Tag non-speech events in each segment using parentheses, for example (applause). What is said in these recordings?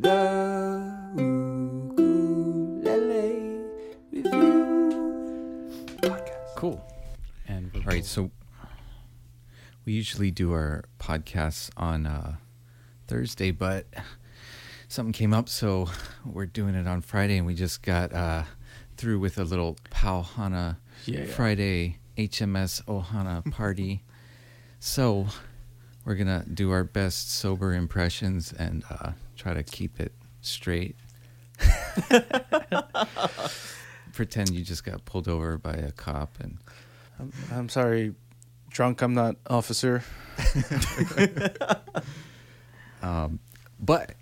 The Ukulele Review Podcast. Cool. And all right, so we usually do our podcasts on uh, Thursday, but something came up, so we're doing it on Friday, and we just got uh, through with a little Pauhana Yeah, yeah. Friday HMS Ohana party. so we're gonna do our best sober impressions and uh, try to keep it straight. (laughs) Pretend you just got pulled over by a cop and I'm, I'm sorry, drunk. I'm not officer. (laughs) Um, but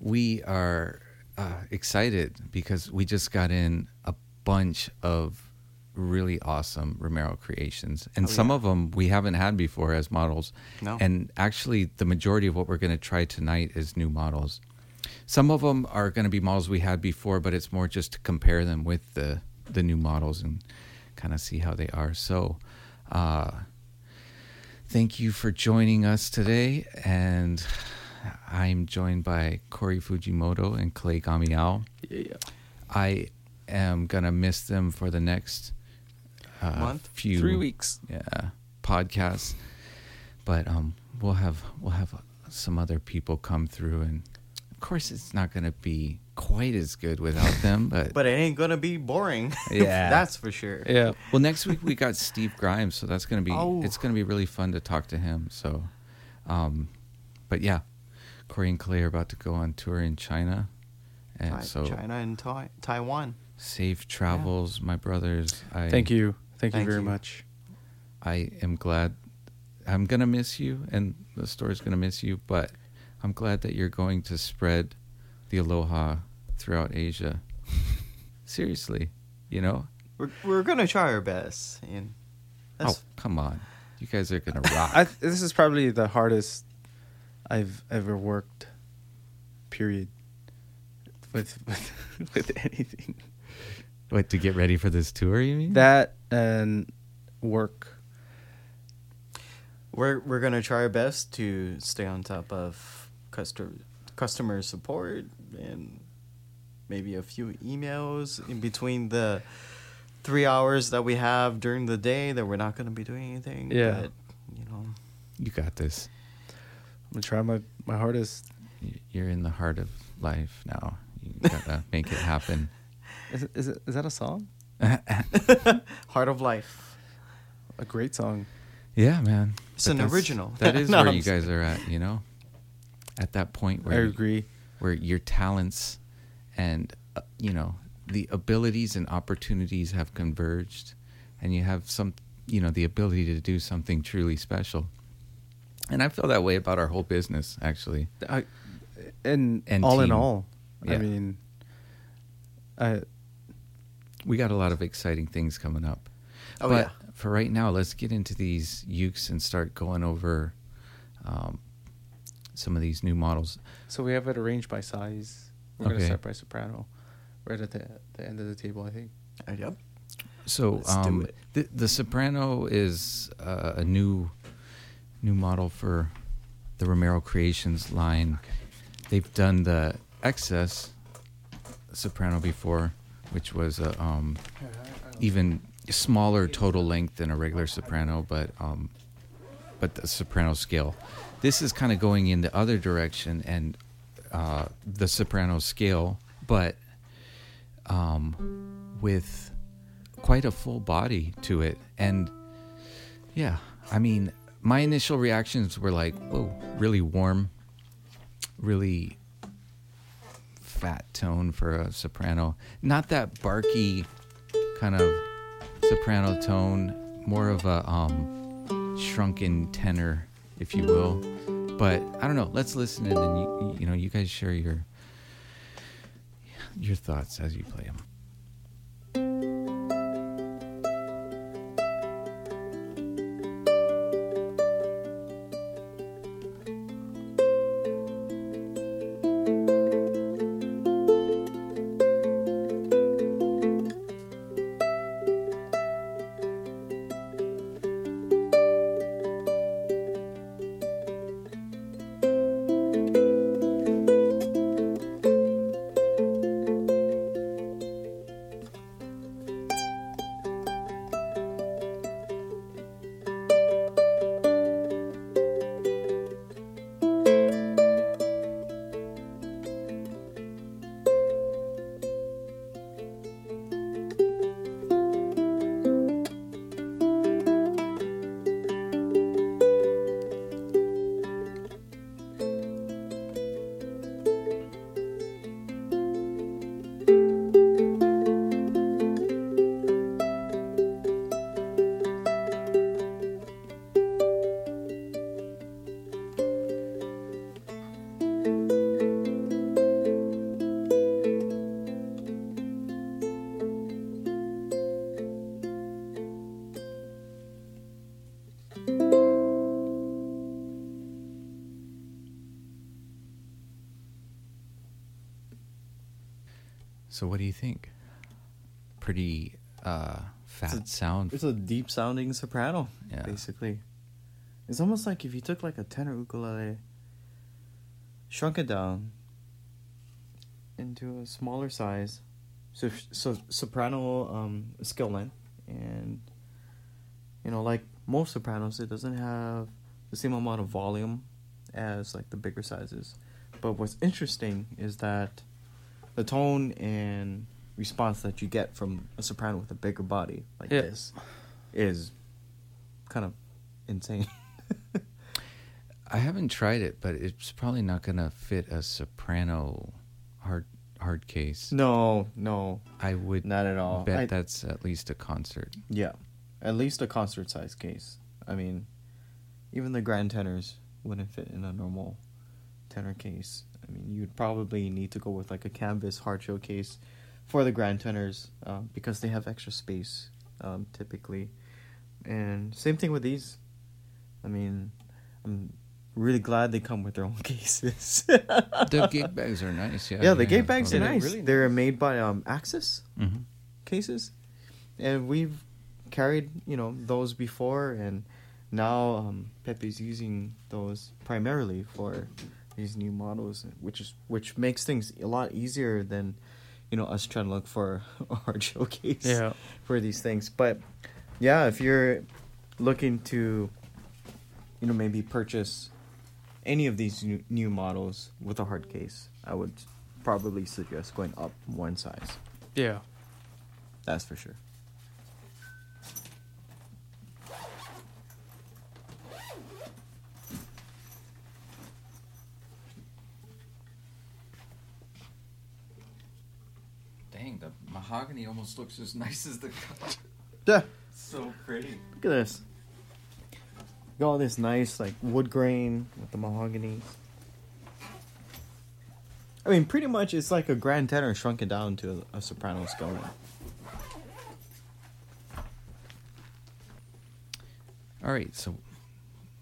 we are uh, excited because we just got in a bunch of really awesome Romero creations, and Oh, some yeah. of them we haven't had before as models. No. And actually, the majority of what we're going to try tonight is new models. Some of them are going to be models we had before, but it's more just to compare them with the the new models and kind of see how they are. So. Uh, Thank you for joining us today, and I'm joined by Corey Fujimoto and Clay Gamiao. Yeah, yeah. I am gonna miss them for the next uh, Month? few Three weeks. yeah, podcasts, but um, we'll have we'll have some other people come through, and of course, it's not gonna be quite as good without them, (laughs) but. But it ain't gonna be boring. Yeah. (laughs) That's for sure. Yeah. well, next week we got Steve Grimes, so that's gonna be Oh. it's gonna be really fun to talk to him. So, um, but yeah, Corey and Clay are about to go on tour in China, and Ti- so China and Tai- Taiwan. safe travels, my brothers. I, Thank you. Thank, Thank you very you. much. I am glad. I'm gonna miss you, and the store's gonna miss you. But I'm glad that you're going to spread the aloha throughout Asia. (laughs) Seriously, you know. We're we're gonna try our best. And Oh, come on, you guys are gonna (laughs) rock. I, this is probably the hardest I've ever worked. Period. With (laughs) with, with anything what to get ready for this tour? You mean that and work. we're we're gonna try our best to stay on top of customer customer support and maybe a few emails in between the three hours that we have during the day that we're not gonna be doing anything. Yeah. But, you know. You got this. I'm gonna try my my hardest. You're in the heart of life now. You gotta make it happen. (laughs) Is it, is it is that a song? (laughs) Heart of Life. A great song. Yeah, man. It's But an original. That is (laughs) No, where I'm you sorry. guys are at. You know, at that point where I agree. where your talents and uh, you know the abilities and opportunities have converged, and you have some you know the ability to do something truly special. And I feel that way about our whole business, actually. I, and, And all in team. all, I mean, I We got a lot of exciting things coming up. Oh but yeah. for right now, let's get into these ukes and start going over um, some of these new models. so we have it arranged by size. We're gonna start by soprano, right at the the end of the table. I think. Uh, yep. So Let's do um, it. the the Soprano is uh, a new new model for the Romero Creations line. They've done the XS Soprano before, which was a um, even smaller total length than a regular Soprano, but um, but the Soprano scale. This is kind of going in the other direction and uh, the Soprano scale, but um, with quite a full body to it. And yeah, I mean, my initial reactions were like, whoa, really warm, really fat tone for a soprano. Not that barky kind of soprano tone, more of a um, shrunken tenor, if you will. But I don't know. Let's listen and you, you know, you guys share your your thoughts as you play them. It's a- sound. It's a deep sounding soprano, Yeah. basically. It's almost like if you took like a tenor ukulele, shrunk it down into a smaller size, so so soprano um, scale length, and you know like most sopranos, it doesn't have the same amount of volume as like the bigger sizes. But what's interesting is that the tone and response that you get from a soprano with a bigger body like Yeah. this is kind of insane. (laughs) I haven't tried it, but it's probably not gonna fit a soprano hard hard case. no, no, I would not at all. bet I- that's at least a concert. Yeah, at least a concert size case. I mean, even the grand tenors wouldn't fit in a normal tenor case. I mean, you'd probably need to go with like a canvas hard shell case for the grand tenors uh, because they have extra space um, typically. And same thing with these. I mean, I'm really glad they come with their own (laughs) cases. The gig bags are nice. Yeah, yeah, the gate bags are nice. really They're made by um, Axis hmm cases, and we've carried you know those before, and now um, Pepe's using those primarily for these new models, which is which makes things a lot easier than you know us trying to look for (laughs) a hard showcase Yeah. for these things. But yeah, if you're looking to you know maybe purchase any of these new, new models with a hard case, I would probably suggest going up one size. Yeah. That's for sure. Mahogany almost looks as nice as the color. (laughs) Yeah, so pretty. look at this. Got all this nice like wood grain with the mahogany. I mean, pretty much it's like a grand tenor shrunken down to a, a soprano scale. All right, so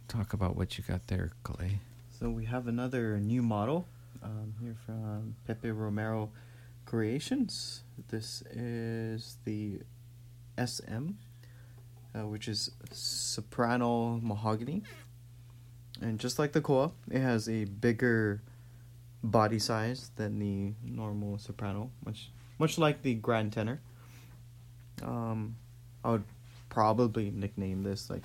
talk about what you got there, Clay. So we have another new model um, here from Pepe Romero Creations. This is the SM, uh, which is soprano mahogany. And just like the Koa, it has a bigger body size than the normal soprano, much much like the grand tenor. Um, I would probably nickname this like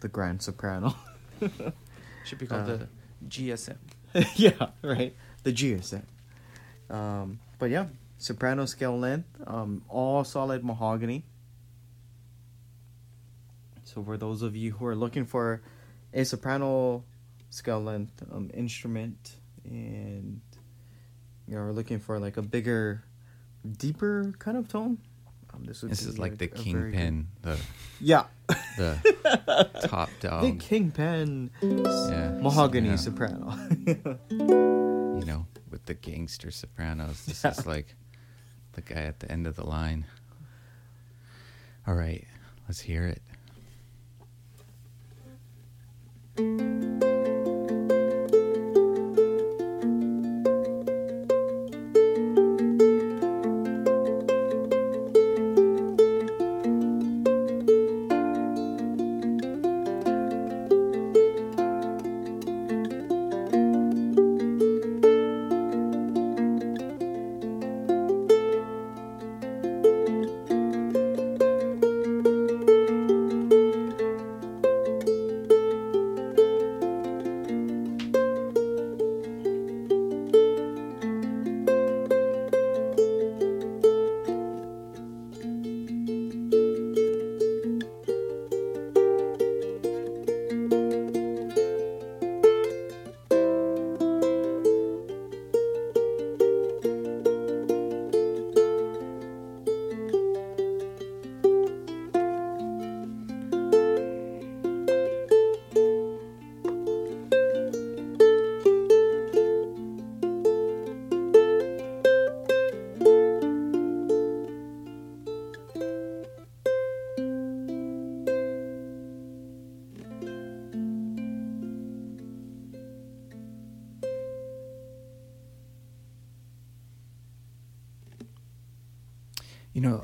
the grand soprano. (laughs) Should be called Uh, the GSM. (laughs) yeah, right. The GSM. Um, but yeah, soprano scale length, um, all solid mahogany. So for those of you who are looking for a soprano scale length um, instrument and you know, are looking for like a bigger, deeper kind of tone, um, this would This is like the kingpin, the Yeah, the (laughs) top dog, the kingpin Yeah, mahogany yeah. soprano. (laughs) You know, with the gangster sopranos. This Yeah. is like the guy at the end of the line. All right, let's hear it.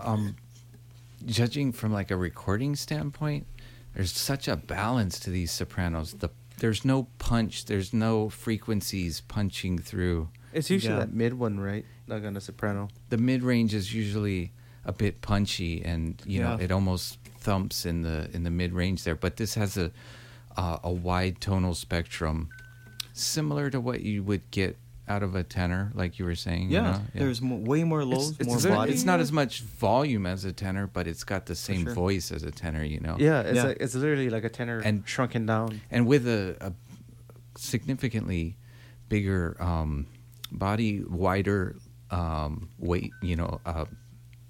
Um, judging from like a recording standpoint, there's such a balance to these sopranos. The there's no punch, there's no frequencies punching through. It's usually Yeah. that mid one, right? Like on a soprano. The mid range is usually a bit punchy, and you know it almost thumps in the in the mid range there. But this has a uh, a wide tonal spectrum, similar to what you would get out of a tenor, like you were saying. you Yeah, there's mo- way more lows, it's more very- body. It's not as much volume as a tenor, but it's got the same sure. voice as a tenor, you know. Yeah, it's Yeah. like it's literally like a tenor And- shrunken down. And with a, a significantly bigger um, body, wider um, weight, you know, uh,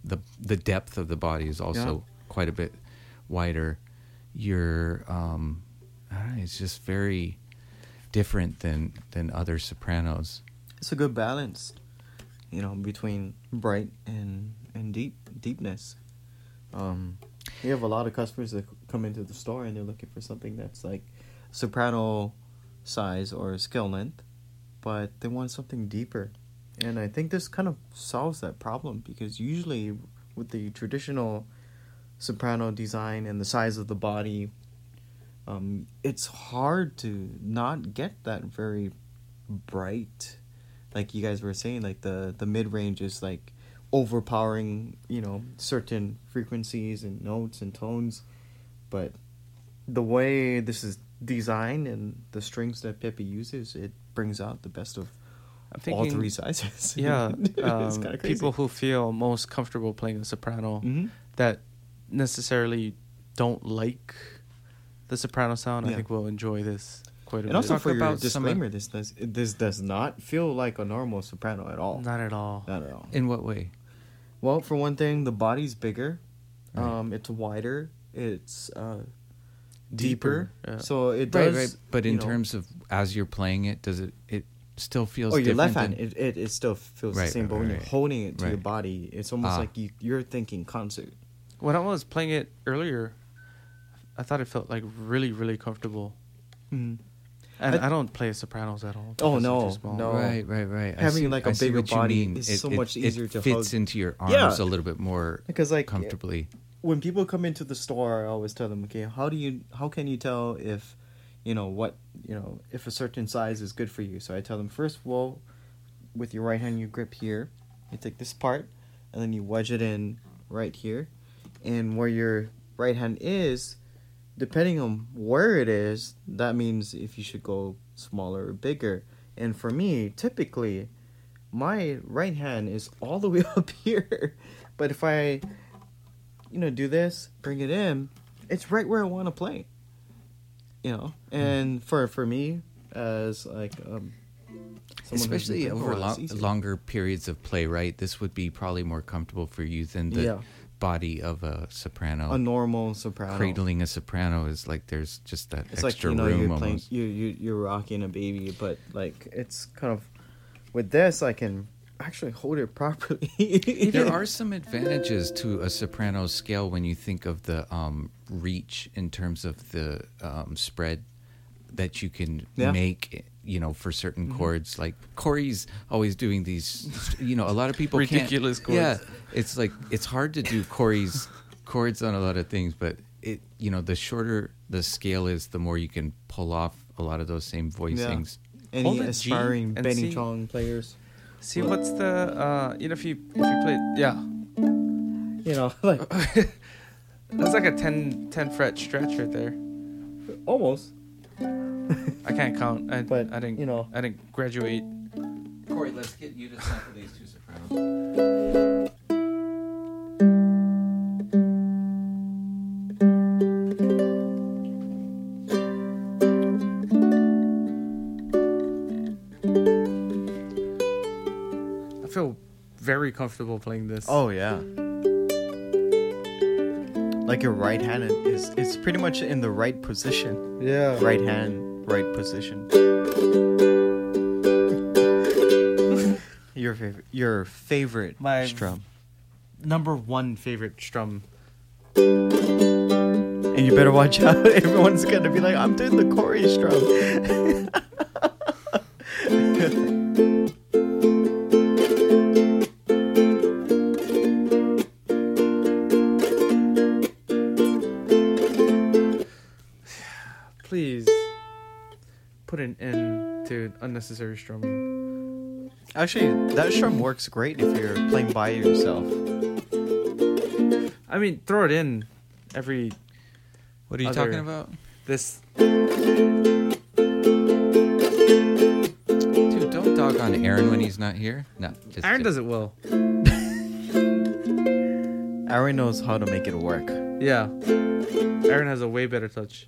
the the depth of the body is also quite a bit wider. You're, um, I don't know, it's just very different than than other sopranos. It's a good balance, you know, between bright and and deep deepness. Um, we have a lot of customers that come into the store and they're looking for something that's like soprano size or scale length, but they want something deeper. And I think this kind of solves that problem because usually with the traditional soprano design and the size of the body, um, it's hard to not get that very bright like you guys were saying like the the mid range is like overpowering you know certain frequencies and notes and tones. But the way this is designed and the strings that Pepe uses it brings out the best of I'm all three sizes. (laughs) Yeah, it's um, crazy. people who feel most comfortable playing a soprano Mhm. that necessarily don't like the soprano sound, I think will enjoy this quite a and bit. also Talk for your about some of- disclaimer this does this does not feel like a normal soprano at all Not at all. not at all In what way? Well, for one thing, the body's bigger. Right. Um, it's wider. It's uh, deeper. Deeper, yeah. So it does. right. But in know- terms of as you're playing it, does it it still feels oh, your left hand, than- it, it, it still feels Right, the same. right, but when right, you're holding it to your body, it's almost Ah. like you you're thinking concert. When I was playing it earlier, I thought it felt like really, really comfortable. Mm-hmm. And I- I, don't play sopranos at all. Oh, no, no. Right, right, right. I Having, see- like, a I bigger what body mean. is so much easier to fits hug. into your arms Yeah. a little bit more Because like comfortably. when people come into the store, I always tell them, okay, how do you how can you tell if you know what you know if a certain size is good for you? So I tell them first, well, with your right hand, you grip here, you take this part, and then you wedge it in right here, and where your right hand is, depending on where it is, that means if you should go smaller or bigger. And for me, typically, my right hand is all the (laughs) way up here, but if I you know, do this, bring it in, it's right where I want to play. You know, and for for me as like um, Especially over long, longer periods of play, right? This would be probably more comfortable for you than the Yeah. Body of a soprano. a normal soprano. Cradling a soprano is like there's just that It's like extra you know room you're almost. playing you you you're rocking a baby, but like it's kind of with this I can actually hold it (laughs) properly. there are some advantages to a soprano scale when you think of the um, reach in terms of the um, spread that you can Yeah. make you know for certain Mm-hmm. chords like corey's always doing these you know a lot of people can't- Ridiculous chords. yeah it's like it's hard to do corey's chords on a lot of things but it you know the shorter the scale is the more you can pull off a lot of those same voicings Any Hold the G aspiring and Benny see- Chong players, See what's the uh you know if you if you play yeah you know, (laughs) like (laughs) that's like a 10, 10 fret stretch right there. almost. I can't count. I But, I didn't you know. I didn't graduate. corey let's get you to sample these two sopranos I feel very comfortable playing this. Oh yeah. Like your right hand is it's pretty much in the right position. yeah. Right hand, right position. your favorite your favorite My- strum. Number one favorite strum. And you better watch out. (laughs) Everyone's gonna be like, I'm doing the Corey strum. (laughs) unnecessary strumming. Actually, that strum works great if you're playing by yourself. I mean, throw it in every What are you Other- talking about? this. Dude, don't dog on Aaron when he's not here. No, just Aaron just- does it well. Aaron knows how to make it work. Yeah, Aaron has a way better touch.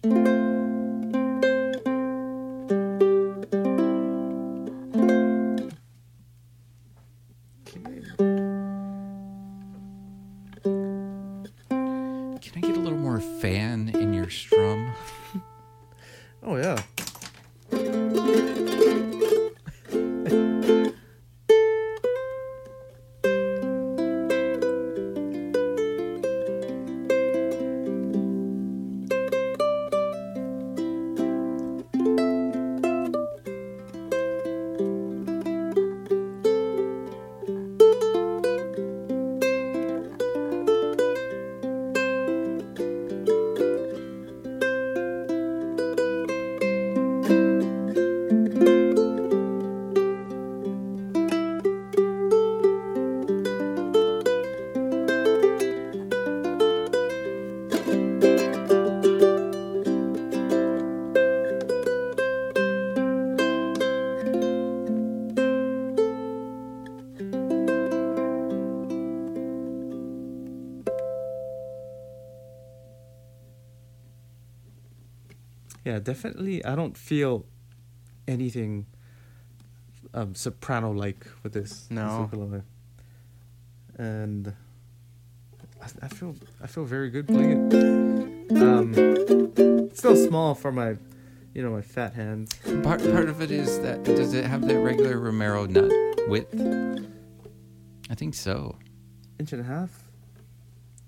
Definitely. I don't feel anything um, soprano like with this. No. this. And I, I feel I feel very good playing it. Um, it's still small for my, you know, my fat hands. Part part of it is that does it have the regular Romero nut width? I think so. Inch and a half.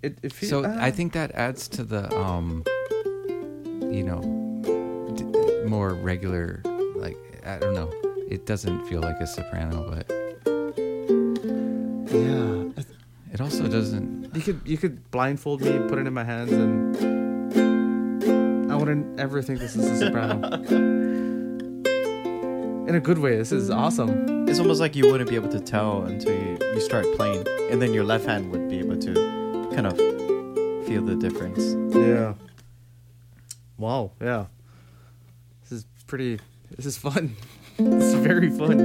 It it feels. So I think that adds to the um, you know, more regular. Like I don't know. It doesn't feel like a soprano, but yeah. it also doesn't. You could you could blindfold me, put it in my hands, and I wouldn't ever think this is a soprano. in a good way, this is awesome. It's almost like you wouldn't be able to tell until you, you start playing, and then your left hand would be able to kind of feel the difference. Yeah. Wow. Yeah. Pretty. This is fun. (laughs) this is very fun.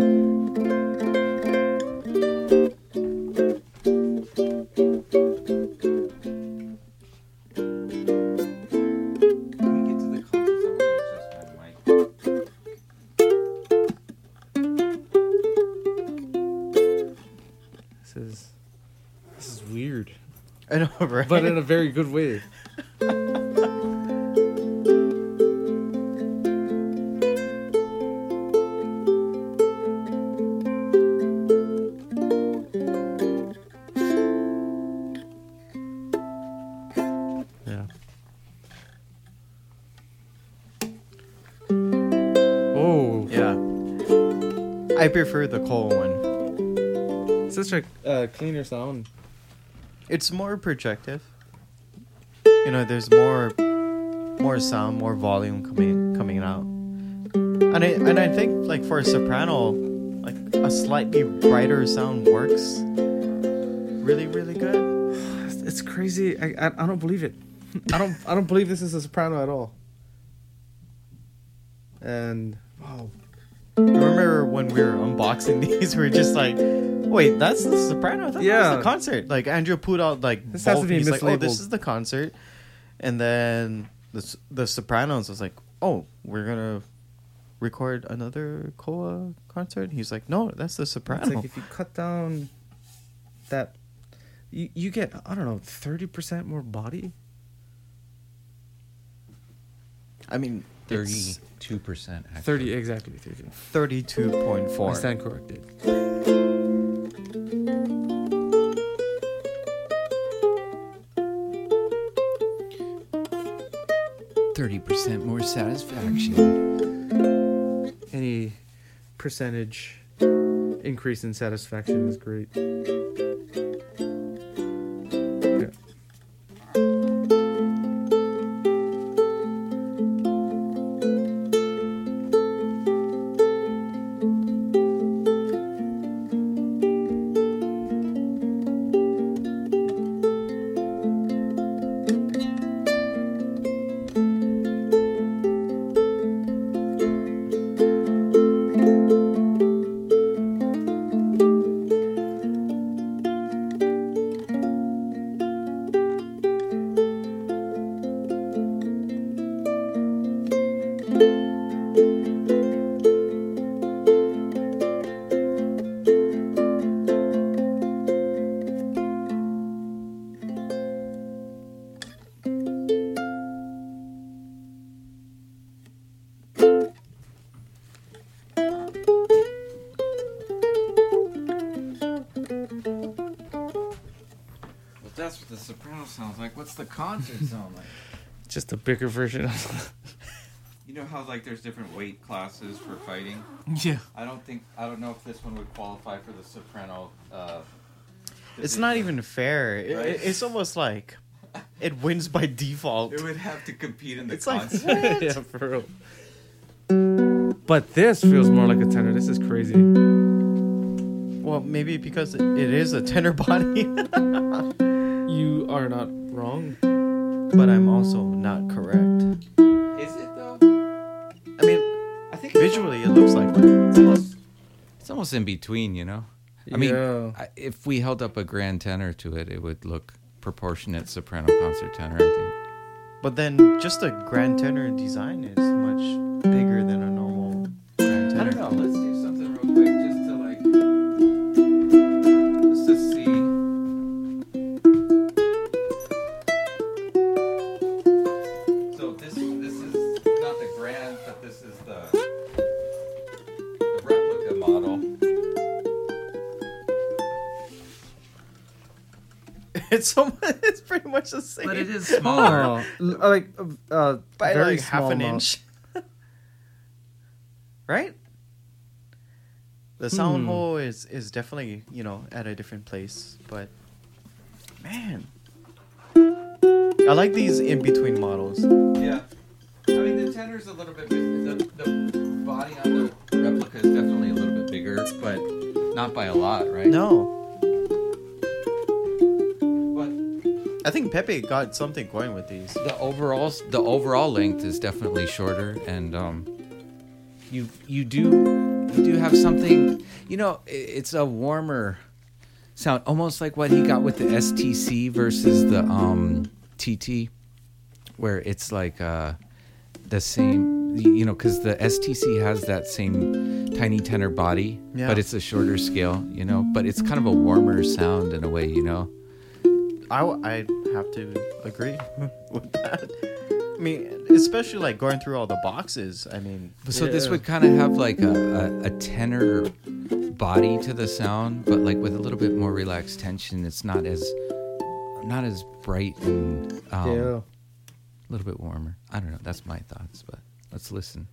Can we get to the concerts? I want to adjust my mic. This is. This is weird, I know, (laughs) right? but in a very good way. I prefer the Koa one. such a uh, cleaner sound. It's more projective. You know, there's more more sound, more volume coming coming out. And I and I think like for a soprano, like a slightly brighter sound works really really good. (sighs) It's crazy. I, I I don't believe it. I don't I don't believe this is a soprano at all. And when we were unboxing (laughs) these, we were just like, "Wait, that's the soprano? I thought that Yeah. was the concert." Like Andrew put out like This has to both. be He's like, "Oh, this is the concert," and then the the Sopranos was like, "Oh, we're gonna record another Koa concert." He's like, "No, that's the it's soprano." like if you cut down that, you you get I don't know thirty percent more body. I mean, it's Thirty-two percent. Thirty exactly thirty. thirty-two I stand corrected. Thirty percent more satisfaction. Any percentage increase in satisfaction is great. What's the concert sound like? Just a bigger version of. You know how like there's different weight classes for fighting. Yeah. I don't think I don't know if this one would qualify for the soprano. Uh, It's not even fair. It- it's almost like it wins by default. It would have to compete in the It's like, concert. what? (laughs) yeah, for real. But this feels more like a tenor. This is crazy. Well, maybe because it it is a tenor body, (laughs) You are not wrong. but I'm also not correct. Is it though? I mean, I think visually it looks like one. it's almost it's almost in between. You know. I mean, Yeah. I, if we held up a grand tenor to it, it would look proportionate soprano concert tenor. I think. But then just a grand tenor design is much bigger than a normal grand tenor. I don't know. Let's It's almost, (laughs) it's pretty much the same. But it is smaller. (laughs) Oh, like uh, by very like half small an amount. inch. (laughs) right? The sound Hmm. hole is is definitely, you know, at a different place, but man. I like these in between models. Yeah. I mean, the tenor's a little bit big. The, the body on the replica is definitely a little bit bigger, but not by a lot, right? No. I think Pepe got something going with these. the overall the overall length is definitely shorter, and um, you you do you do have something. You know, it's a warmer sound, almost like what he got with the STC versus the um TT, where it's like uh the same. You know, because the STC has that same tiny tenor body, Yeah. but it's a shorter scale. You know, but it's kind of a warmer sound in a way. You know. I w- I'd have to agree (laughs) with that. I mean, especially like going through all the boxes. I mean, So this would kind of have like a, a, a tenor body to the sound, but like with a little bit more relaxed tension. It's not as not as bright and um, yeah. a little bit warmer. I don't know. That's my thoughts, but let's listen.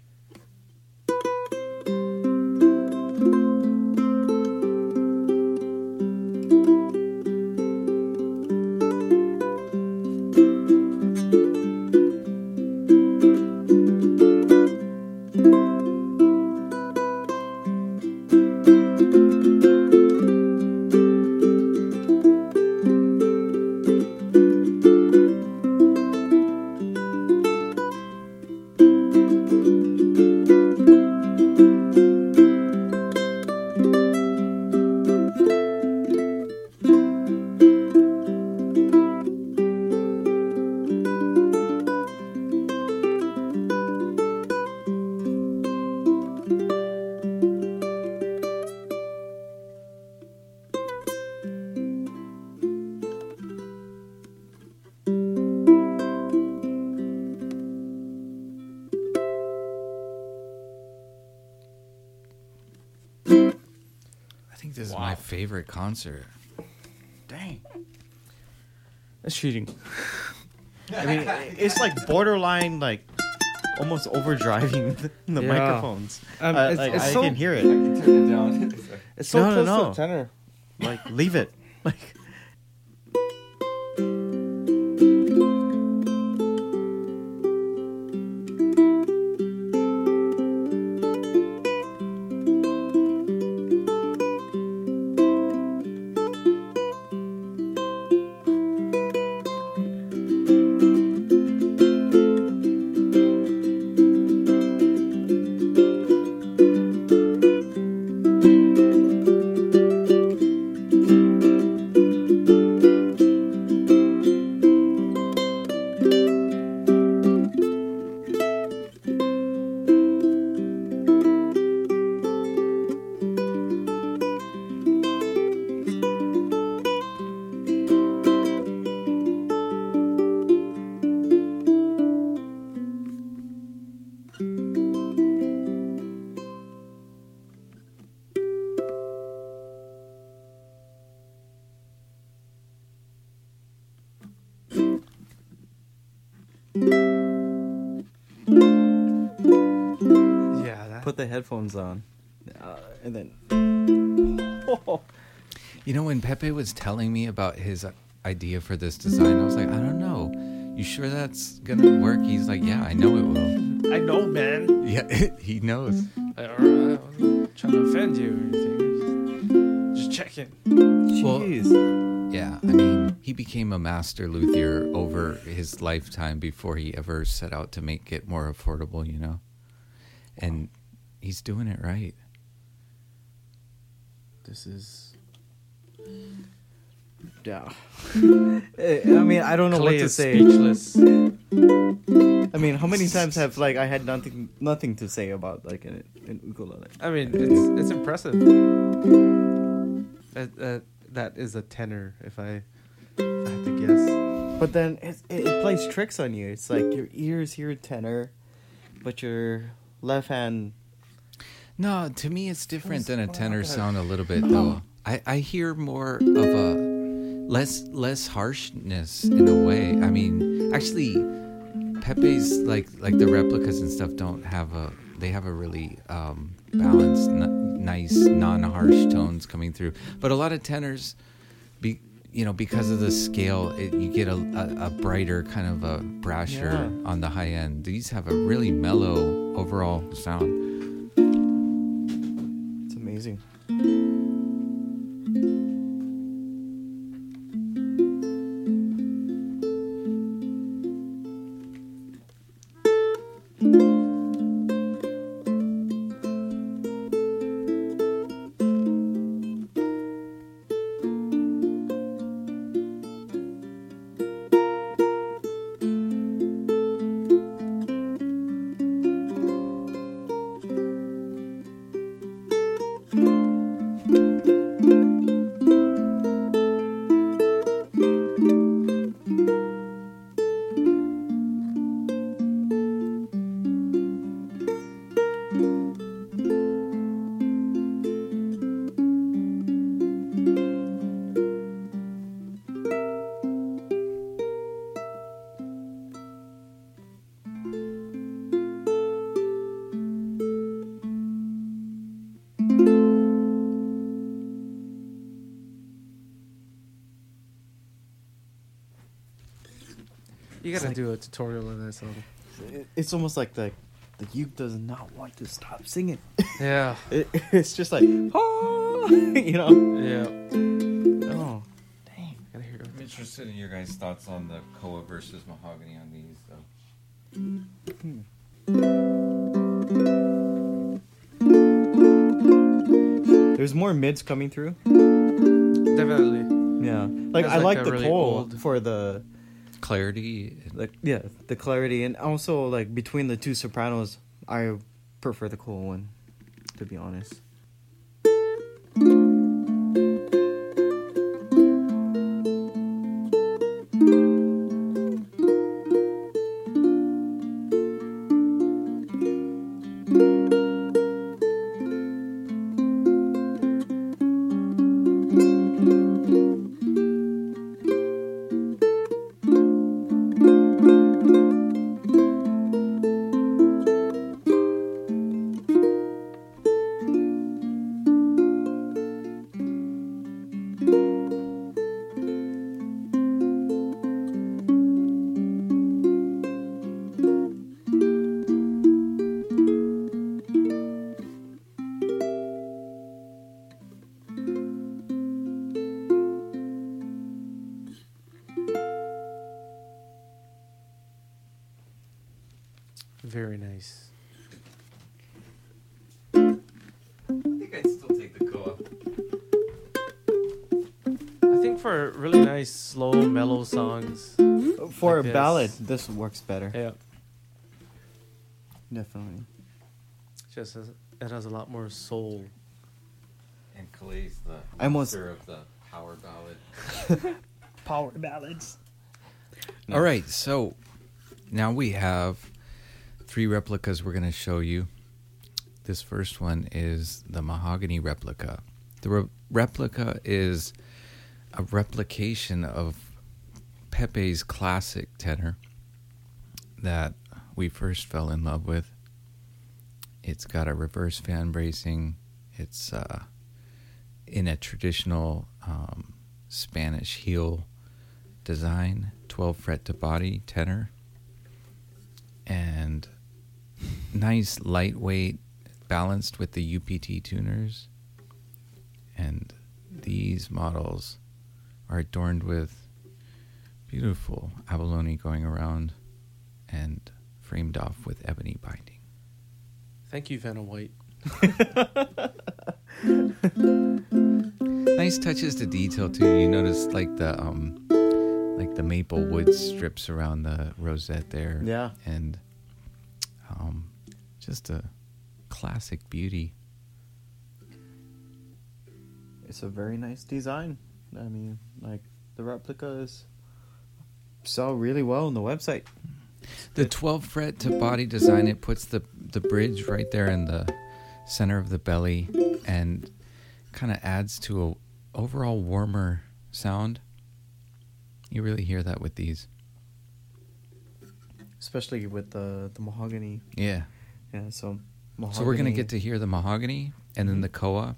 Concert. dang. That's cheating. I mean, it's like borderline, like almost overdriving the, (laughs) the Yeah. microphones. Um, Uh, it's- like, it's I so- can hear it. (laughs) I can turn it down. It's so No, no, close no. to a tenor. Like, leave it. (laughs) Like, about his idea for this design, I was like, I don't know. You sure that's gonna work? He's like, Yeah, I know it will. I know, man. Yeah, (laughs) he knows. I, I wasn't trying to offend you or anything. Just checking. Well- Yeah, I mean, he became a master luthier over his lifetime before he ever set out to make it more affordable, you know? And he's doing it right. This is. Yeah. (laughs) Eh, I mean, I don't know Clay what to is say. speechless. I mean, how many times have like I had nothing nothing to say about like an, an ukulele? I mean, it's it's impressive. That, that that is a tenor. If I, if I had to guess. But then it, it, it plays tricks on you. It's like your ears hear a tenor, but your left hand. No, to me, it's different than a tenor sound a little bit, though. I, I hear more of a less less harshness in a way. I mean, actually, Pepe's like like the replicas and stuff don't have a they have a really um, balanced, n- nice, non-harsh tones coming through. But a lot of tenors, be you know, because of the scale, it, you get a, a, a brighter kind of a brasher Yeah. on the high end. These have a really mellow overall sound. It's amazing. Tutorial in that song. It, it's almost like the the youth does not want to stop singing. (laughs) Yeah. It, it's just like, ah, (laughs) you know. Yeah. Oh, Dang. Gotta hear. I'm interested in your guys' thoughts on the Koa versus Mahogany on these, though. there's more mids coming through. Definitely. Yeah, like Has, I like, like the really Koa old- for the Clarity. like yeah the clarity and also like between the two sopranos, I prefer the cool one, to be honest. This. works better. Yeah. Definitely. Just has, it has a lot more soul. And Kalei, the I almost- master of the power ballad. (laughs) Power ballads. All right, so now we have three replicas we're going to show you. This first one is the mahogany replica. The re- replica is a replication of Pepe's classic tenor that we first fell in love with. It's got a reverse fan bracing. It's uh, in a traditional um, Spanish heel design, 12 fret to body tenor, and nice lightweight, balanced with the UPT tuners. And these models are adorned with beautiful abalone going around and framed off with ebony binding. Thank you, Vanna White. (laughs) nice touches to detail too. You notice like the um like the maple wood strips around the rosette there. Yeah. And um just a classic beauty. It's a very nice design. I mean, like the replicas sell really well on the website. The 12 fret to body design it puts the the bridge right there in the center of the belly and kind of adds to a overall warmer sound. You really hear that with these. Especially with the the mahogany. Yeah. Yeah, so So we're gonna get to hear the mahogany and then the koa,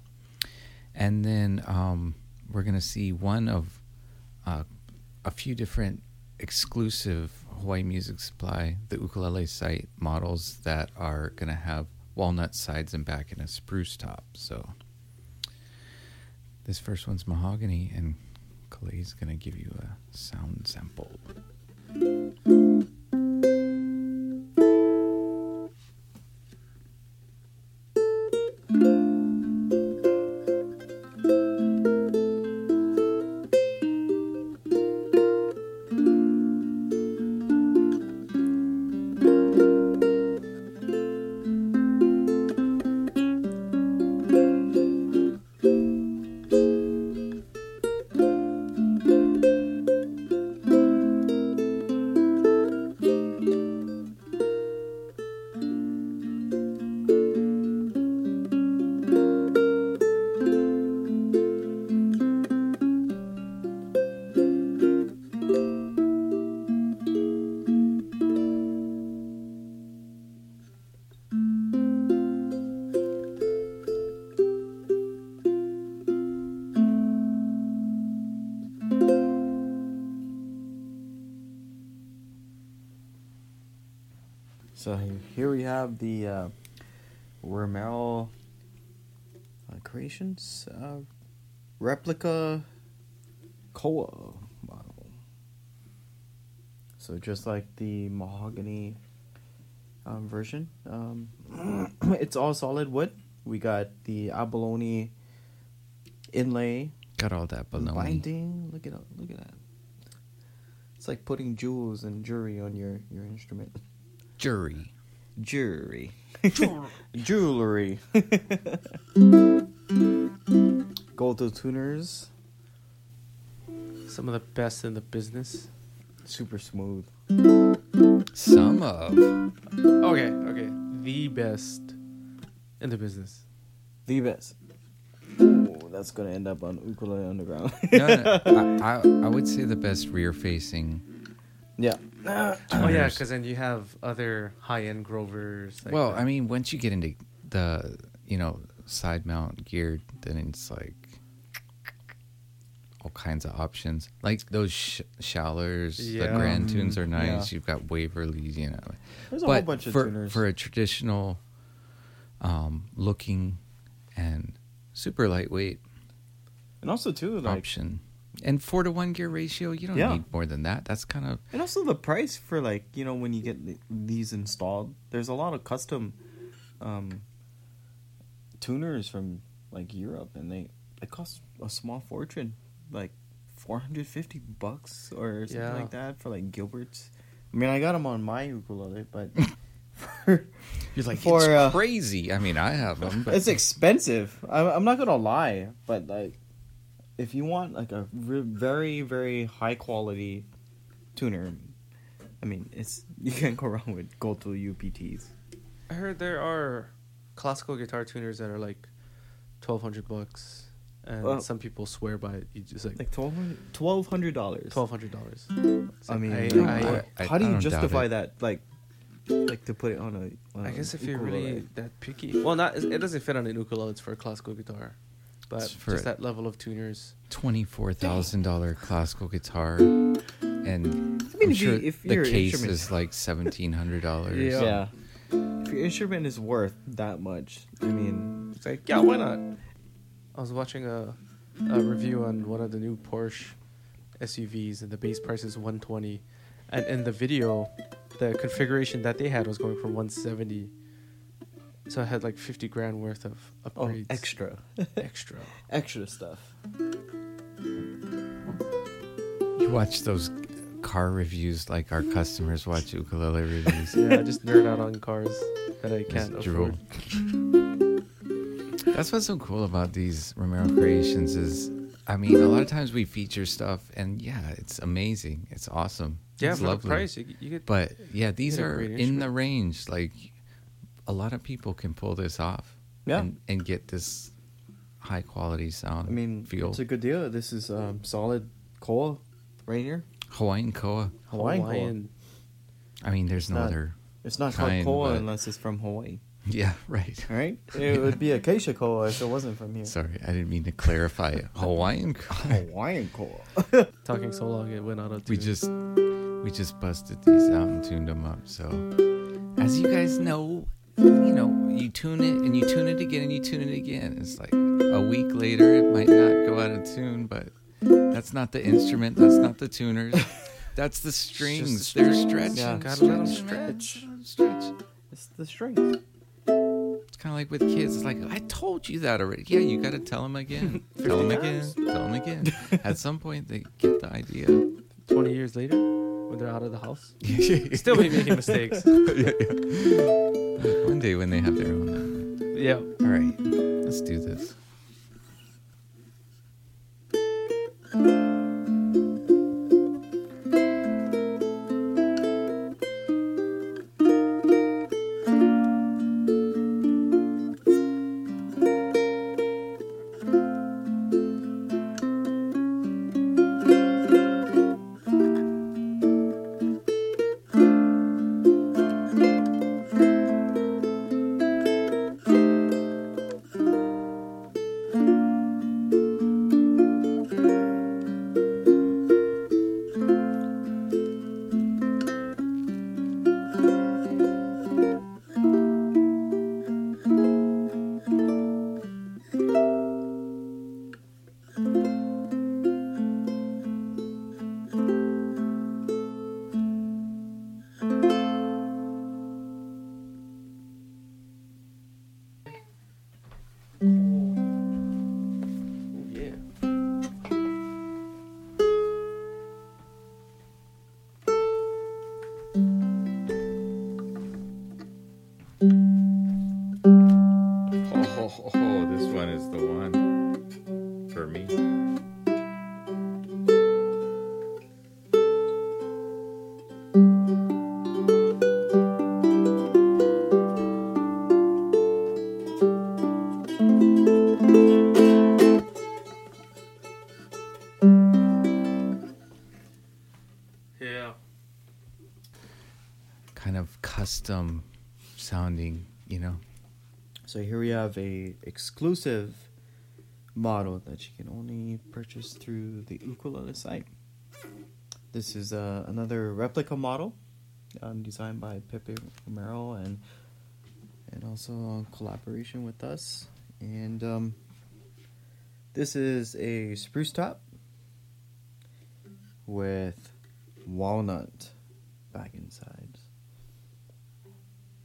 and then um, we're gonna see one of uh, a few different exclusive Hawaii Music Supply, the ukulele site models that are gonna have walnut sides and back and a spruce top. So this first one's mahogany, and Kalei's gonna give you a sound sample. Have the uh, Romero uh, Creations uh, replica Koa model. So just like the mahogany um, version, um, (clears throat) it's all solid wood. We got the abalone inlay Got all that baloney. binding. Look at look at that. It's like putting jewels and jewelry on your your instrument. Jury. Jewelry. Jewelry. Gotoh tuners. Some of the best in the business. Super smooth. Some of. Okay, okay. The best in the business. The best. Ooh, that's gonna end up on Ukulele Underground. no, no, (laughs) I, I, I would say the best rear facing. yeah. Oh yeah, because then you have other high-end Grovers. like well, that. I mean, once you get into the, you know, side mount geared, then it's like all kinds of options. Like those sh- Schallers, the Yeah. grand tunes are nice. yeah. You've got Waverly's, you know. There's a but whole bunch of for, tuners. for a traditional um, looking and super lightweight and also too, like option. And four to one gear ratio, you don't Yeah. need more than that. That's kind of And also the price for like you know when you get these installed, there's a lot of custom um, tuners from like Europe, and they they cost a small fortune, like four hundred fifty bucks or something Yeah. like that for like Gilbert's. I mean, I got them on my ukulele, but (laughs) for, you're like For, it's uh, crazy. I mean, I have them, but it's expensive. I'm, I'm not gonna lie, but like if you want like a re- very very high quality tuner, I mean it's (laughs) you can't go wrong with Gotoh UPTs. I heard there are classical guitar tuners that are like twelve hundred bucks, and Well- some people swear by it. You just like Like twelve hundred dollars. twelve hundred dollars. I mean, I- like, I- how- I- how do you justify that? Like, like to put it on a. On I a guess if you're really that picky, well, not it doesn't fit on an ukulele. It's for a classical guitar, but It's for just that level of tuners. Twenty-four thousand dollar classical guitar, and I mean, am if you- sure if the case instrument- is like seventeen hundred dollars. Yeah. Yeah. If your instrument is worth that much, I mean, It's like, yeah, why not? I was watching a, a review on one of the new Porsche SUVs, and the base price is 120, and in the video, the configuration that they had was going for 170. So I had like 50 grand worth of upgrades. oh, upgrades. extra, (laughs) extra. extra stuff. You watch those car reviews like our customers watch ukulele reviews. (laughs) Yeah, I just nerd out on cars that I can't drool. afford. That's what's so cool about these Romero creations is, I mean, a lot of times we feature stuff, and yeah, it's amazing, it's awesome, Yeah, it's for the lovely. price, you, you get But yeah, these are in instrument. the range. Like a lot of people can pull this off. Yeah. And, and get this high quality sound. I mean, feel it's a good deal. This is um, solid koa right here. Hawaiian koa. Hawaiian koa. Hawaiian. I mean, there's no Not- other. It's not called Kind, koa but- unless it's from Hawaii. Yeah, right. Right? it would be acacia koa if it wasn't from here. Sorry, I didn't mean to clarify. (laughs) Hawaiian koa. Hawaiian koa. (laughs) Talking so long, it went out of We just we just busted these out and tuned them up. So, as you guys know, you know, you tune it and you tune it again and you tune it again. It's like a week later, it might not go out of tune, but that's not the instrument. That's not the tuners. (laughs) That's the strings. the They're stretching. Yeah. Gotta let 'em stretching, man. stretch. Stretch. It's the strings. It's kind of like with kids. It's like I told you that already. Yeah, you got to tell them again. (laughs) tell them again. Tell them again. (laughs) At some point, they get the idea. 20 years later, when they're out of the house, still be making mistakes. yeah, yeah. When they have their own. Uh, yeah. All right, let's do this. Custom sounding, you know. So here we have a exclusive model that you can only purchase through the ukulele site. This is uh, another replica model um, designed by Pepe Romero and and also in collaboration with us. And um, this is a spruce top with walnut back inside.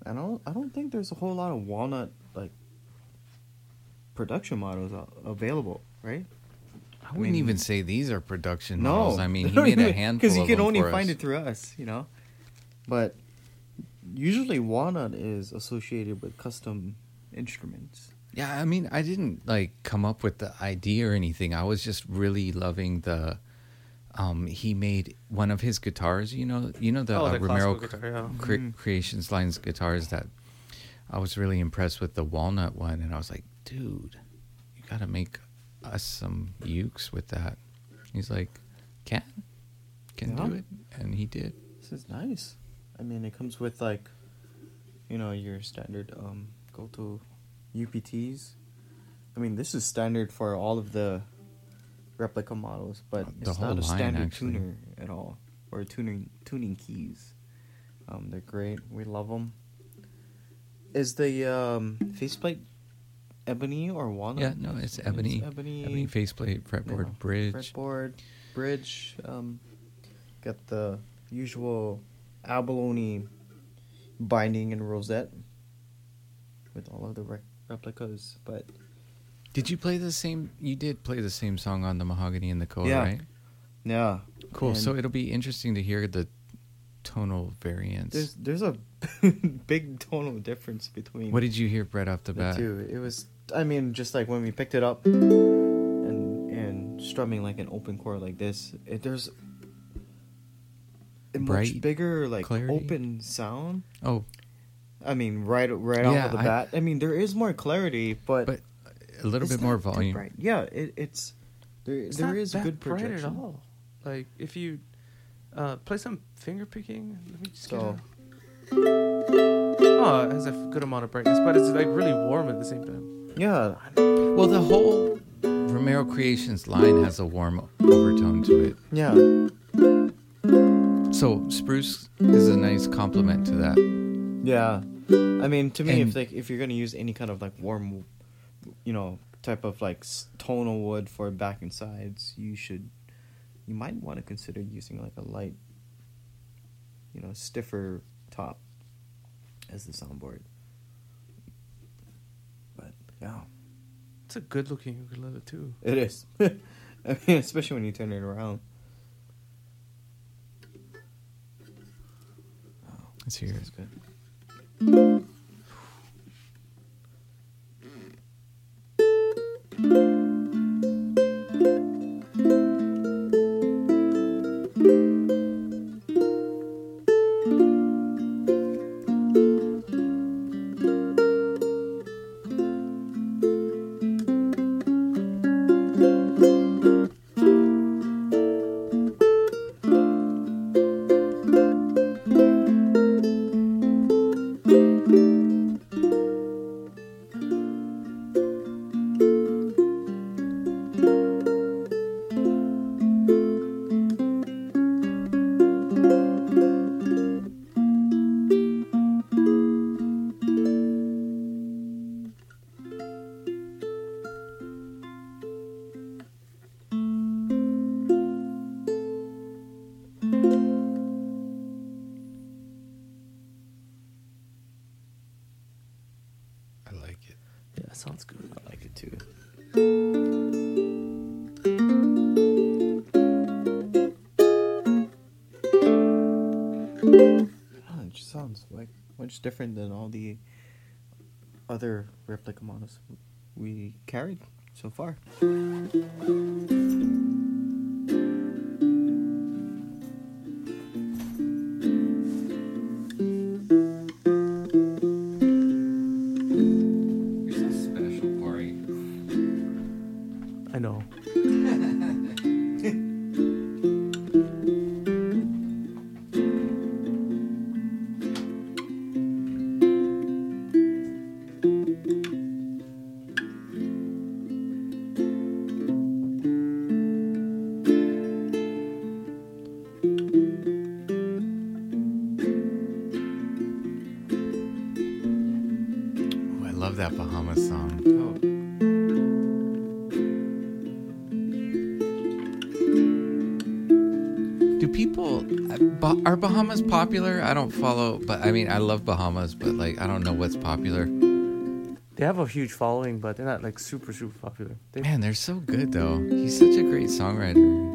I don't I don't think there's a whole lot of walnut like production models available, right? I wouldn't mean- even say these are production No, models. I mean, he (laughs) made a handful because you can only find us. it through us, you know. But usually walnut is associated with custom instruments. Yeah, I mean, I didn't like come up with the idea or anything. I was just really loving the. Um, he made one of his guitars. You know, you know the, Oh, uh, Romero guitar, yeah. Cre- Mhm. Creations lines guitars that I was really impressed with the walnut one, and I was like, dude, you got to make us some ukes with that. He's like, can, can do it, and he did. This is nice. I mean, it comes with like you know, your standard um Gotoh UPTs. I mean, this is standard for all of the replica models, but Uh, the it's not a standard actually. tuner at all or tuning tuning keys. Um, they're great. We love them. Is the um, faceplate ebony or walnut? Yeah, no, it's ebony. ebony. Ebony faceplate, fretboard, bridge. Fretboard, bridge. Um, got the usual abalone binding and rosette with all of the rec- replicas, but Did you play the same? You did play the same song on the mahogany and the koa, Yeah. right? yeah, Cool. so it'll be interesting to hear the tonal variance. there's there's a (laughs) big tonal difference between what did you hear right off the the bat? two. It was, I mean, just like when we picked it up and and strumming like an open chord like this, it, there's a much bigger like clarity? open sound. Oh, I mean, right right Yeah, off of the I- bat. I mean, there is more clarity, but but a little it's bit more volume. bright. Yeah, it, it's there. It's there not is that good bright projection. at all. Like if you uh, play some finger picking, let me just get So- a- Oh, it has a good amount of brightness, but it's like really warm at the same time. Yeah, Well, the whole Romero Creations line has a warm overtone to it. yeah, So spruce is a nice complement to that. yeah. I mean, to me, And- if like if you're gonna use any kind of like warm, you know, type of like s- tonal wood for back and sides, you should, you might want to consider using like a light, you know, stiffer top as the soundboard. But yeah. It's a good looking ukulele too. It is. (laughs) I mean, especially when you turn it around. Let's hear That's it. good. Much different than all the other replica models we carried so far. Popular? I don't follow, but I mean, I love Bahamas, but like, I don't know what's popular. They have a huge following, but they're not like super super popular. They, Man, they're so good though. He's such a great songwriter.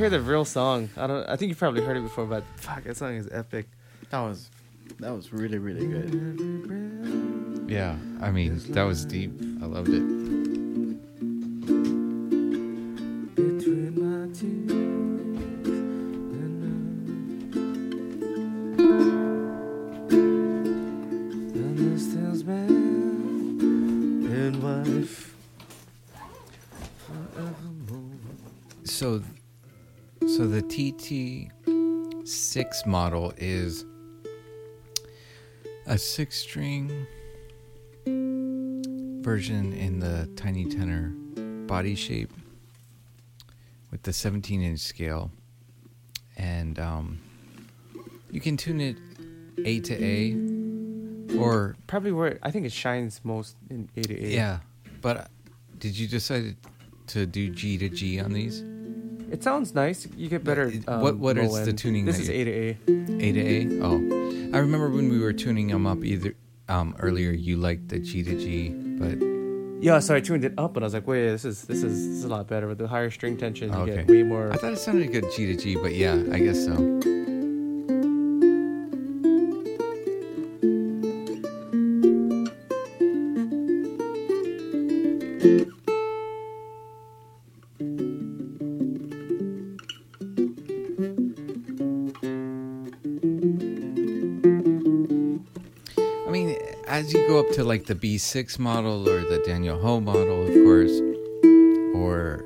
Hear the real song. I don't. I think you've probably heard it before, but fuck, that song is epic. that was that was really really good. Yeah, I mean that was deep. I loved it. Model is a six string version in the tiny tenor body shape with the 17 inch scale, and um, you can tune it A to A, or Probably where I think it shines most in A to A. yeah. But uh, did you decide to do G to G on these? It sounds nice. You get better. Um, what- what is the tuning This is you- A to A. A to A. Oh, I remember when we were tuning them up. Either um, earlier, you liked the G to G, but Yeah, so I tuned it up, and I was like, wait, this is this is this is a lot better with the higher string tension. You Okay. get way more. I thought it sounded a good G to G. But yeah, I guess so. I you go up to like the B6 model or the Daniel Ho model, of course, or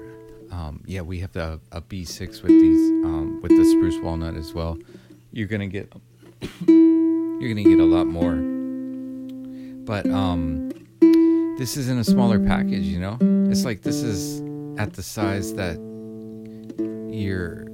um, yeah, we have the a B6 with these um, with the spruce walnut as well. You're gonna get you're gonna get a lot more, but um, this is in a smaller package. You know, it's like this is at the size that you're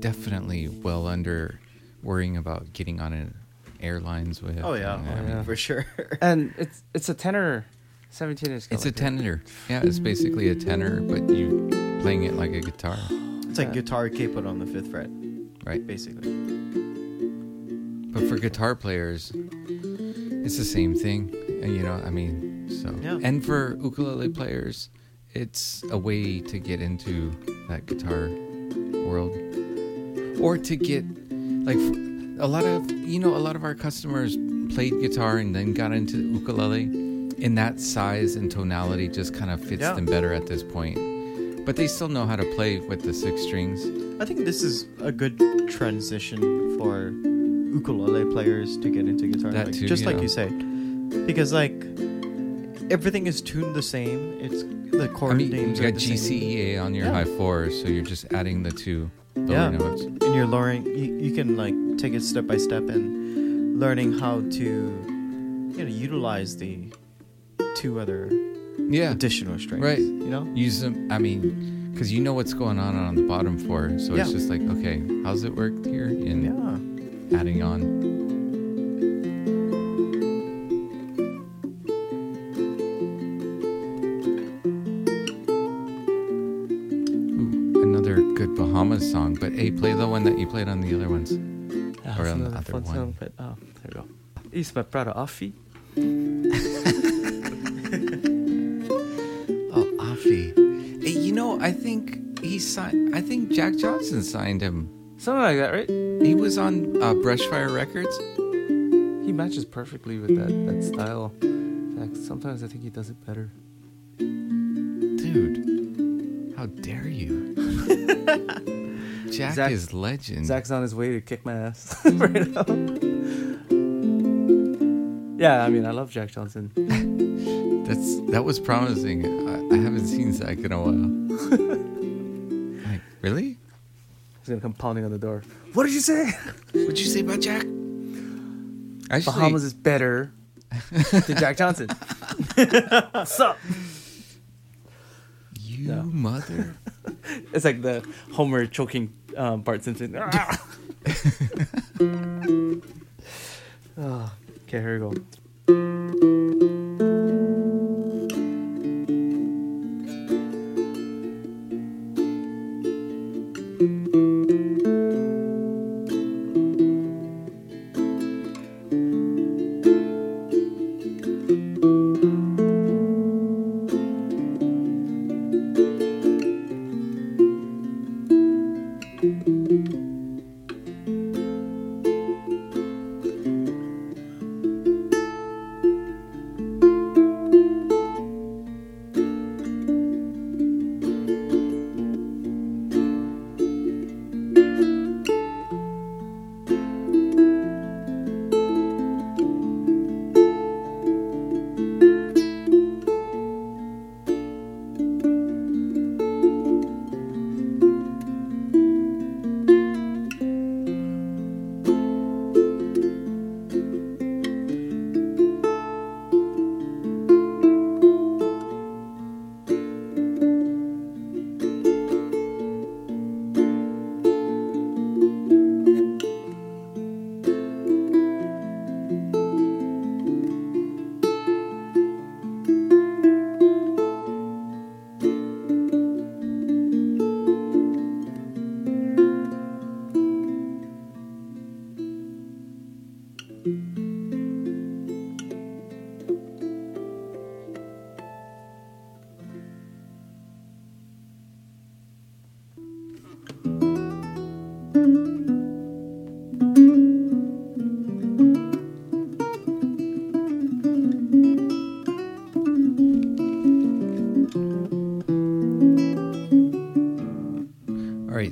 definitely well under worrying about getting on an airlines with. Oh yeah, and, Oh, I mean, yeah. for sure. (laughs) and it's it's a tenor, seventeen inch. It's a tenor. Yeah, it's basically a tenor, but you playing it like a guitar, It's like Yeah. guitar capoed on the fifth fret, right? basically. But for guitar players, it's the same thing. uh, You know, I mean, so. Yeah. And for ukulele players, it's a way to get into that guitar world, or to get like f- a lot of you know a lot of our customers played guitar and then got into ukulele. and that size and tonality, just kind of fits Yeah. them better at this point. But they still know how to play with the six strings. I think this is a good transition for ukulele players to get into guitar. That like, too, just like you say, because like everything is tuned the same. It's the chord I mean, names you got the same. GCEA on your Yeah. high four so you're just adding the two lower Yeah. notes. and you're lowering. You, you can like take it step by step and learning how to you know utilize the two other Yeah, additional strings. Right. You know. use them. I mean, because you know what's going on on the bottom four, so Yeah. it's just like, okay, how's it work here? And Yeah. adding on. Ooh, another good Bahamas song, but hey, play the one that you played on the other ones. Or on the other one. song, but oh, there we go. East my brother Afie. (laughs) Oh, Afie. Hey, you know, I think he signed. I think Jack Johnson signed him. Something like that, right? He was on uh, Brushfire Records. He matches perfectly with that, that style. In fact, sometimes I think he does it better. Dude, how dare you? (laughs) Jack Zach- is legend. Zach's on his way to kick my ass (laughs) right now. Yeah, I mean, I love Jack Johnson. (laughs) That's that was promising. I, I haven't seen Zach in a while. (laughs) like, really? He's gonna come pounding on the door. What did you say? What'd you say about Jack? Actually, Bahamas is better than Jack Johnson. What's up? you No. mother. It's like the Homer choking um, Bart Simpson. oh, okay, here we go.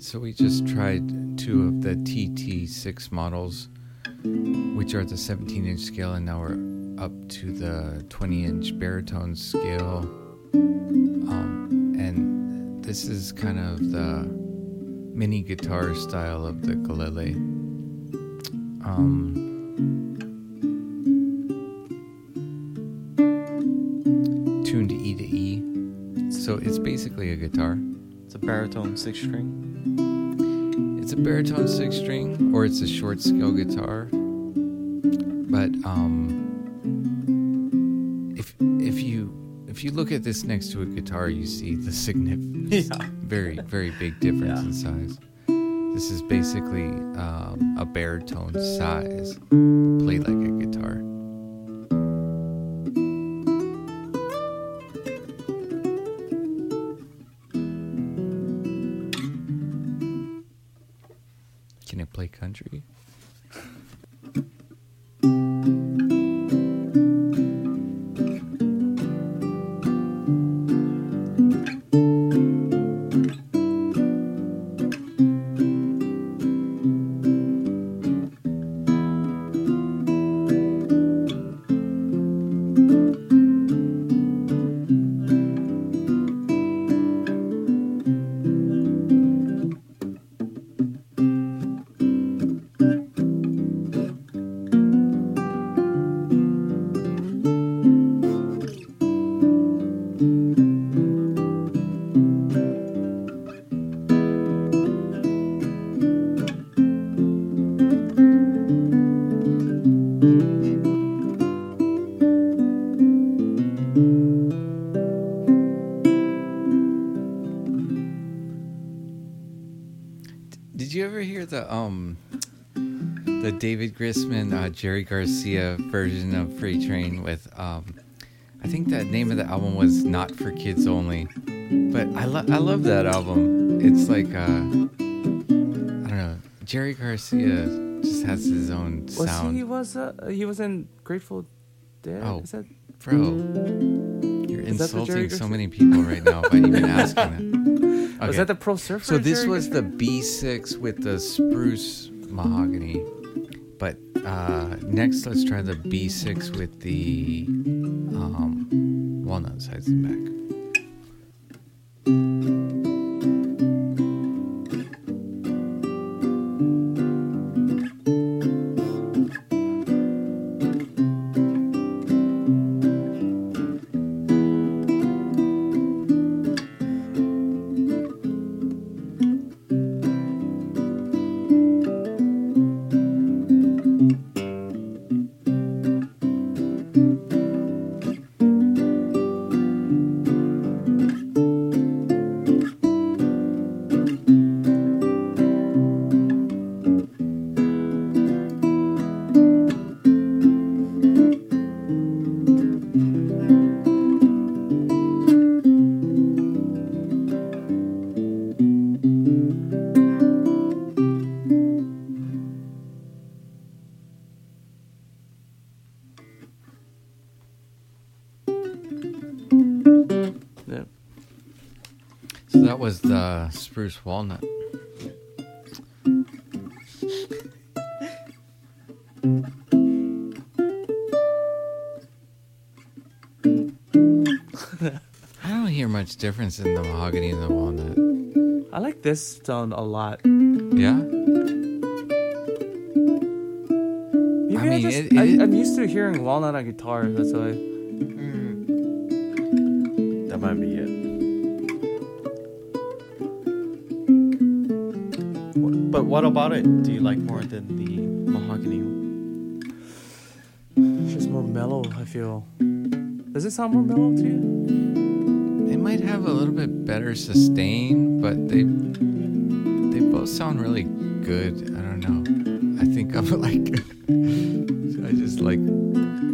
So we just tried two of the TT6 models, which are the 17 inch scale, and now we're up to the 20 inch baritone scale. Um, and this is kind of the mini guitar style of the Galele. Um, tuned E to E. So it's basically a guitar. It's a baritone six string. Baritone six string or it's a short scale guitar. But um if if you if you look at this next to a guitar you see the significant (laughs) Yeah. very very big difference Yeah. in size. This is basically um, a baritone size played like Grisman uh, Jerry Garcia version of Freight Train with um I think the name of the album was Not for Kids Only. But I lo- I love that album. It's like uh I don't know. Jerry Garcia just has his own Was sound. he was uh, he was in Grateful Dead? Oh. Is that Bro, you're Is insulting so many people right now by even (laughs) asking that. was that the Pro Surfer? So this Jerry was the B6 with the spruce mahogany. But uh, next, let's try the B6 with the um, walnut sides and back. That was the spruce walnut. (laughs) I don't hear much difference in the mahogany and the walnut. I like this tone a lot. Yeah? Maybe I, mean, just it- it- I, I'm used to hearing walnut on guitar. That's why. What about it? Do you like more than the mahogany? It's just more mellow. I feel. Does it sound more mellow to you? They might have a little bit better sustain, but they they both sound really good. I don't know. I think I'm (laughs) like I just like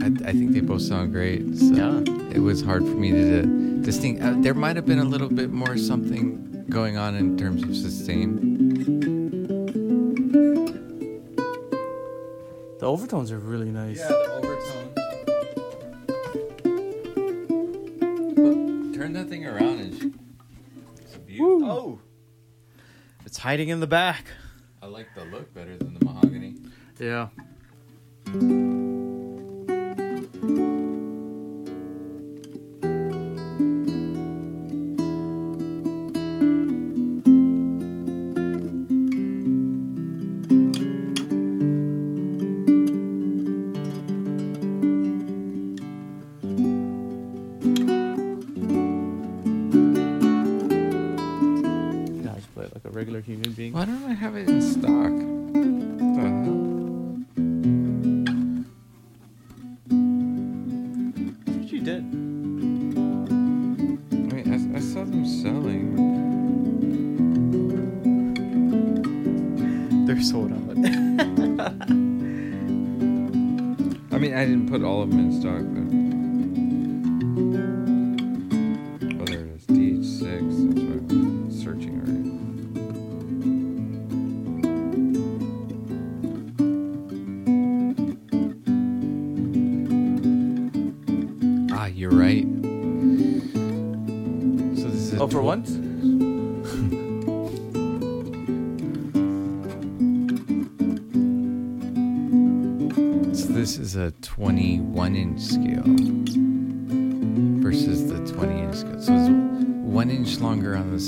I, I think they both sound great. So Yeah. it was hard for me to distinct. Uh, there might have been a little bit more something going on in terms of sustain. Overtones are really nice. Yeah, the overtones. turn that thing around and it's a view. Oh, it's hiding in the back. I like the look better than the mahogany. Yeah. Yeah, Out. (laughs) I mean, I didn't put all of them in stock, but.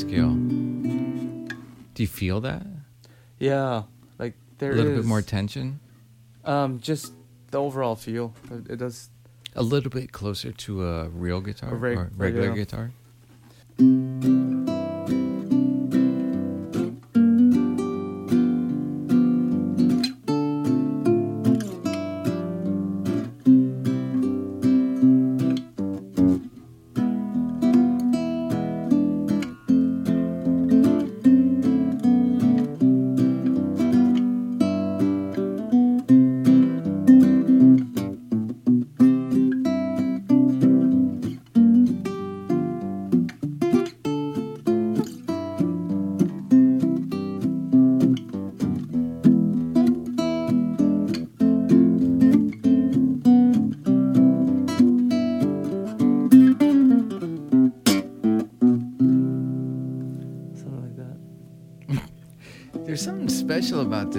Longer on the scale. Do you feel that? Yeah, like there a little bit more tension? Um, just the overall feel. It, does. A little bit closer to a real guitar A reg- or regular regular. guitar?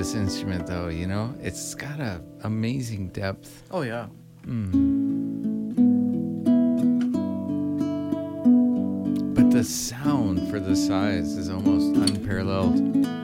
This instrument, though, you know? It's got a amazing depth. Oh yeah. Hmm. But the sound for the size is almost unparalleled.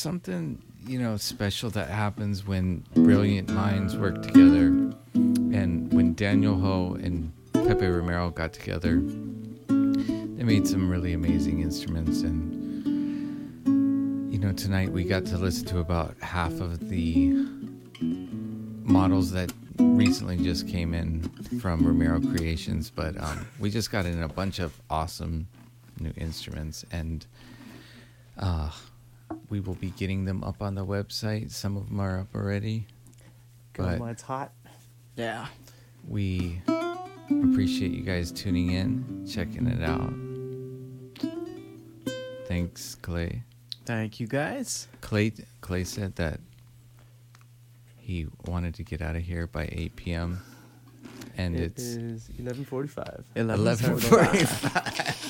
Something, you know, special that happens when brilliant minds work together. And when Daniel Ho and Pepe Romero got together, they made some really amazing instruments. And, you know, tonight we got to listen to about half of the models that recently just came in from Romero Creations. But um, we just got in a bunch of awesome new instruments. And, uh, we will be getting them up on the website. Some of them are up already. But it's hot. Yeah. we appreciate you guys tuning in, checking it out. Thanks, Clay. Thank you guys. Clay Clay said that he wanted to get out of here by 8 p.m. and It it's is 11:45. 11:45. (laughs) (laughs)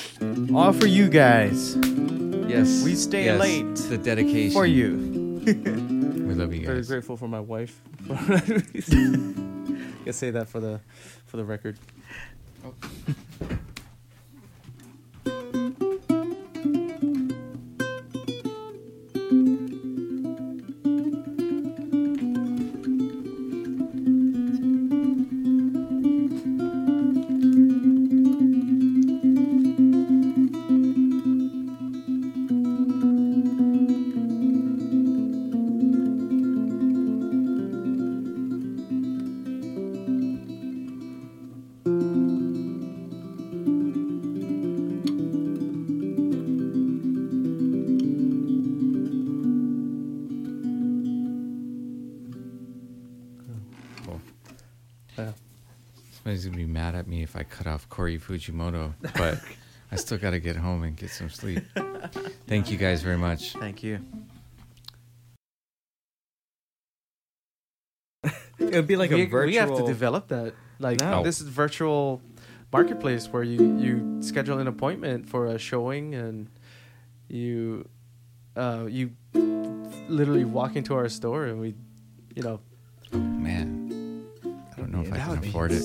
All for you guys. yes, We stay yes, late The dedication For you. (laughs) We love you guys. Very grateful for my wife. (laughs) (laughs) Can say that for the for the record. Cool. Mad at me if I cut off Corey Fujimoto, but I still gotta get home and get some sleep. Thank you guys very much. Thank you. (laughs) It would be like we, a virtual. we have to develop that. Like No. this is virtual marketplace where you you schedule an appointment for a showing and you uh you literally walk into our store and we you know Man, I don't know if I That can would be afford it.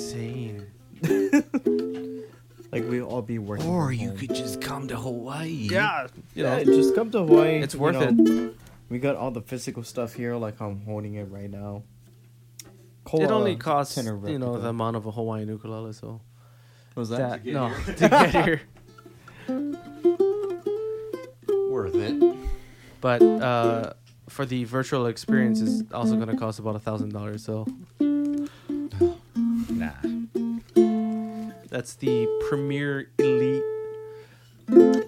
Insane. (laughs) like we'll all be working. Or from you home. could just come to Hawaii. Yeah, You know, yeah. Just come to Hawaii. it's you worth know. it. We got all the physical stuff here, like I'm holding it right now. It only costs you know replica. the amount of a Hawaiian ukulele, so was that? that no (laughs) to get here. Worth it. But uh, for the virtual experience, is also going to cost about a thousand dollars. So Nah. That's the premier elite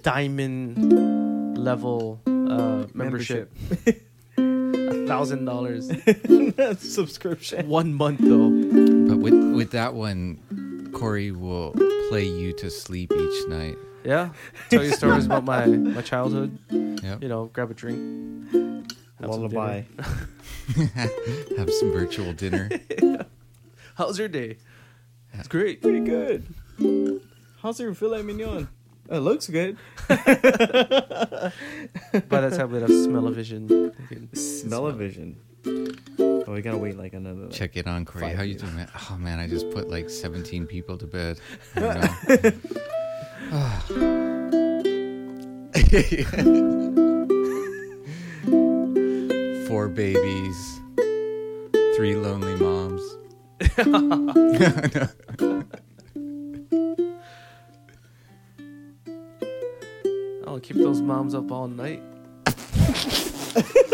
diamond level uh, membership. A thousand dollars (laughs) subscription. one month though. But with with that one, Corey will play you to sleep each night. Yeah, tell you stories about my my childhood. Yep. You know, grab a drink. have some Lullaby. (laughs) (laughs) Have some virtual dinner. How's your day? It's great. Pretty good. How's your filet mignon? It looks good. (laughs) By the time we have smell-o-vision. Smell-o-vision. Oh, we gotta wait like another. Like, Check it on, Corey. Five How you doing, man? Oh man, I just put like 17 people to bed. I (laughs) don't know. (sighs) (sighs) Four babies, three lonely moms. (laughs) I'll keep those moms up all night. (laughs)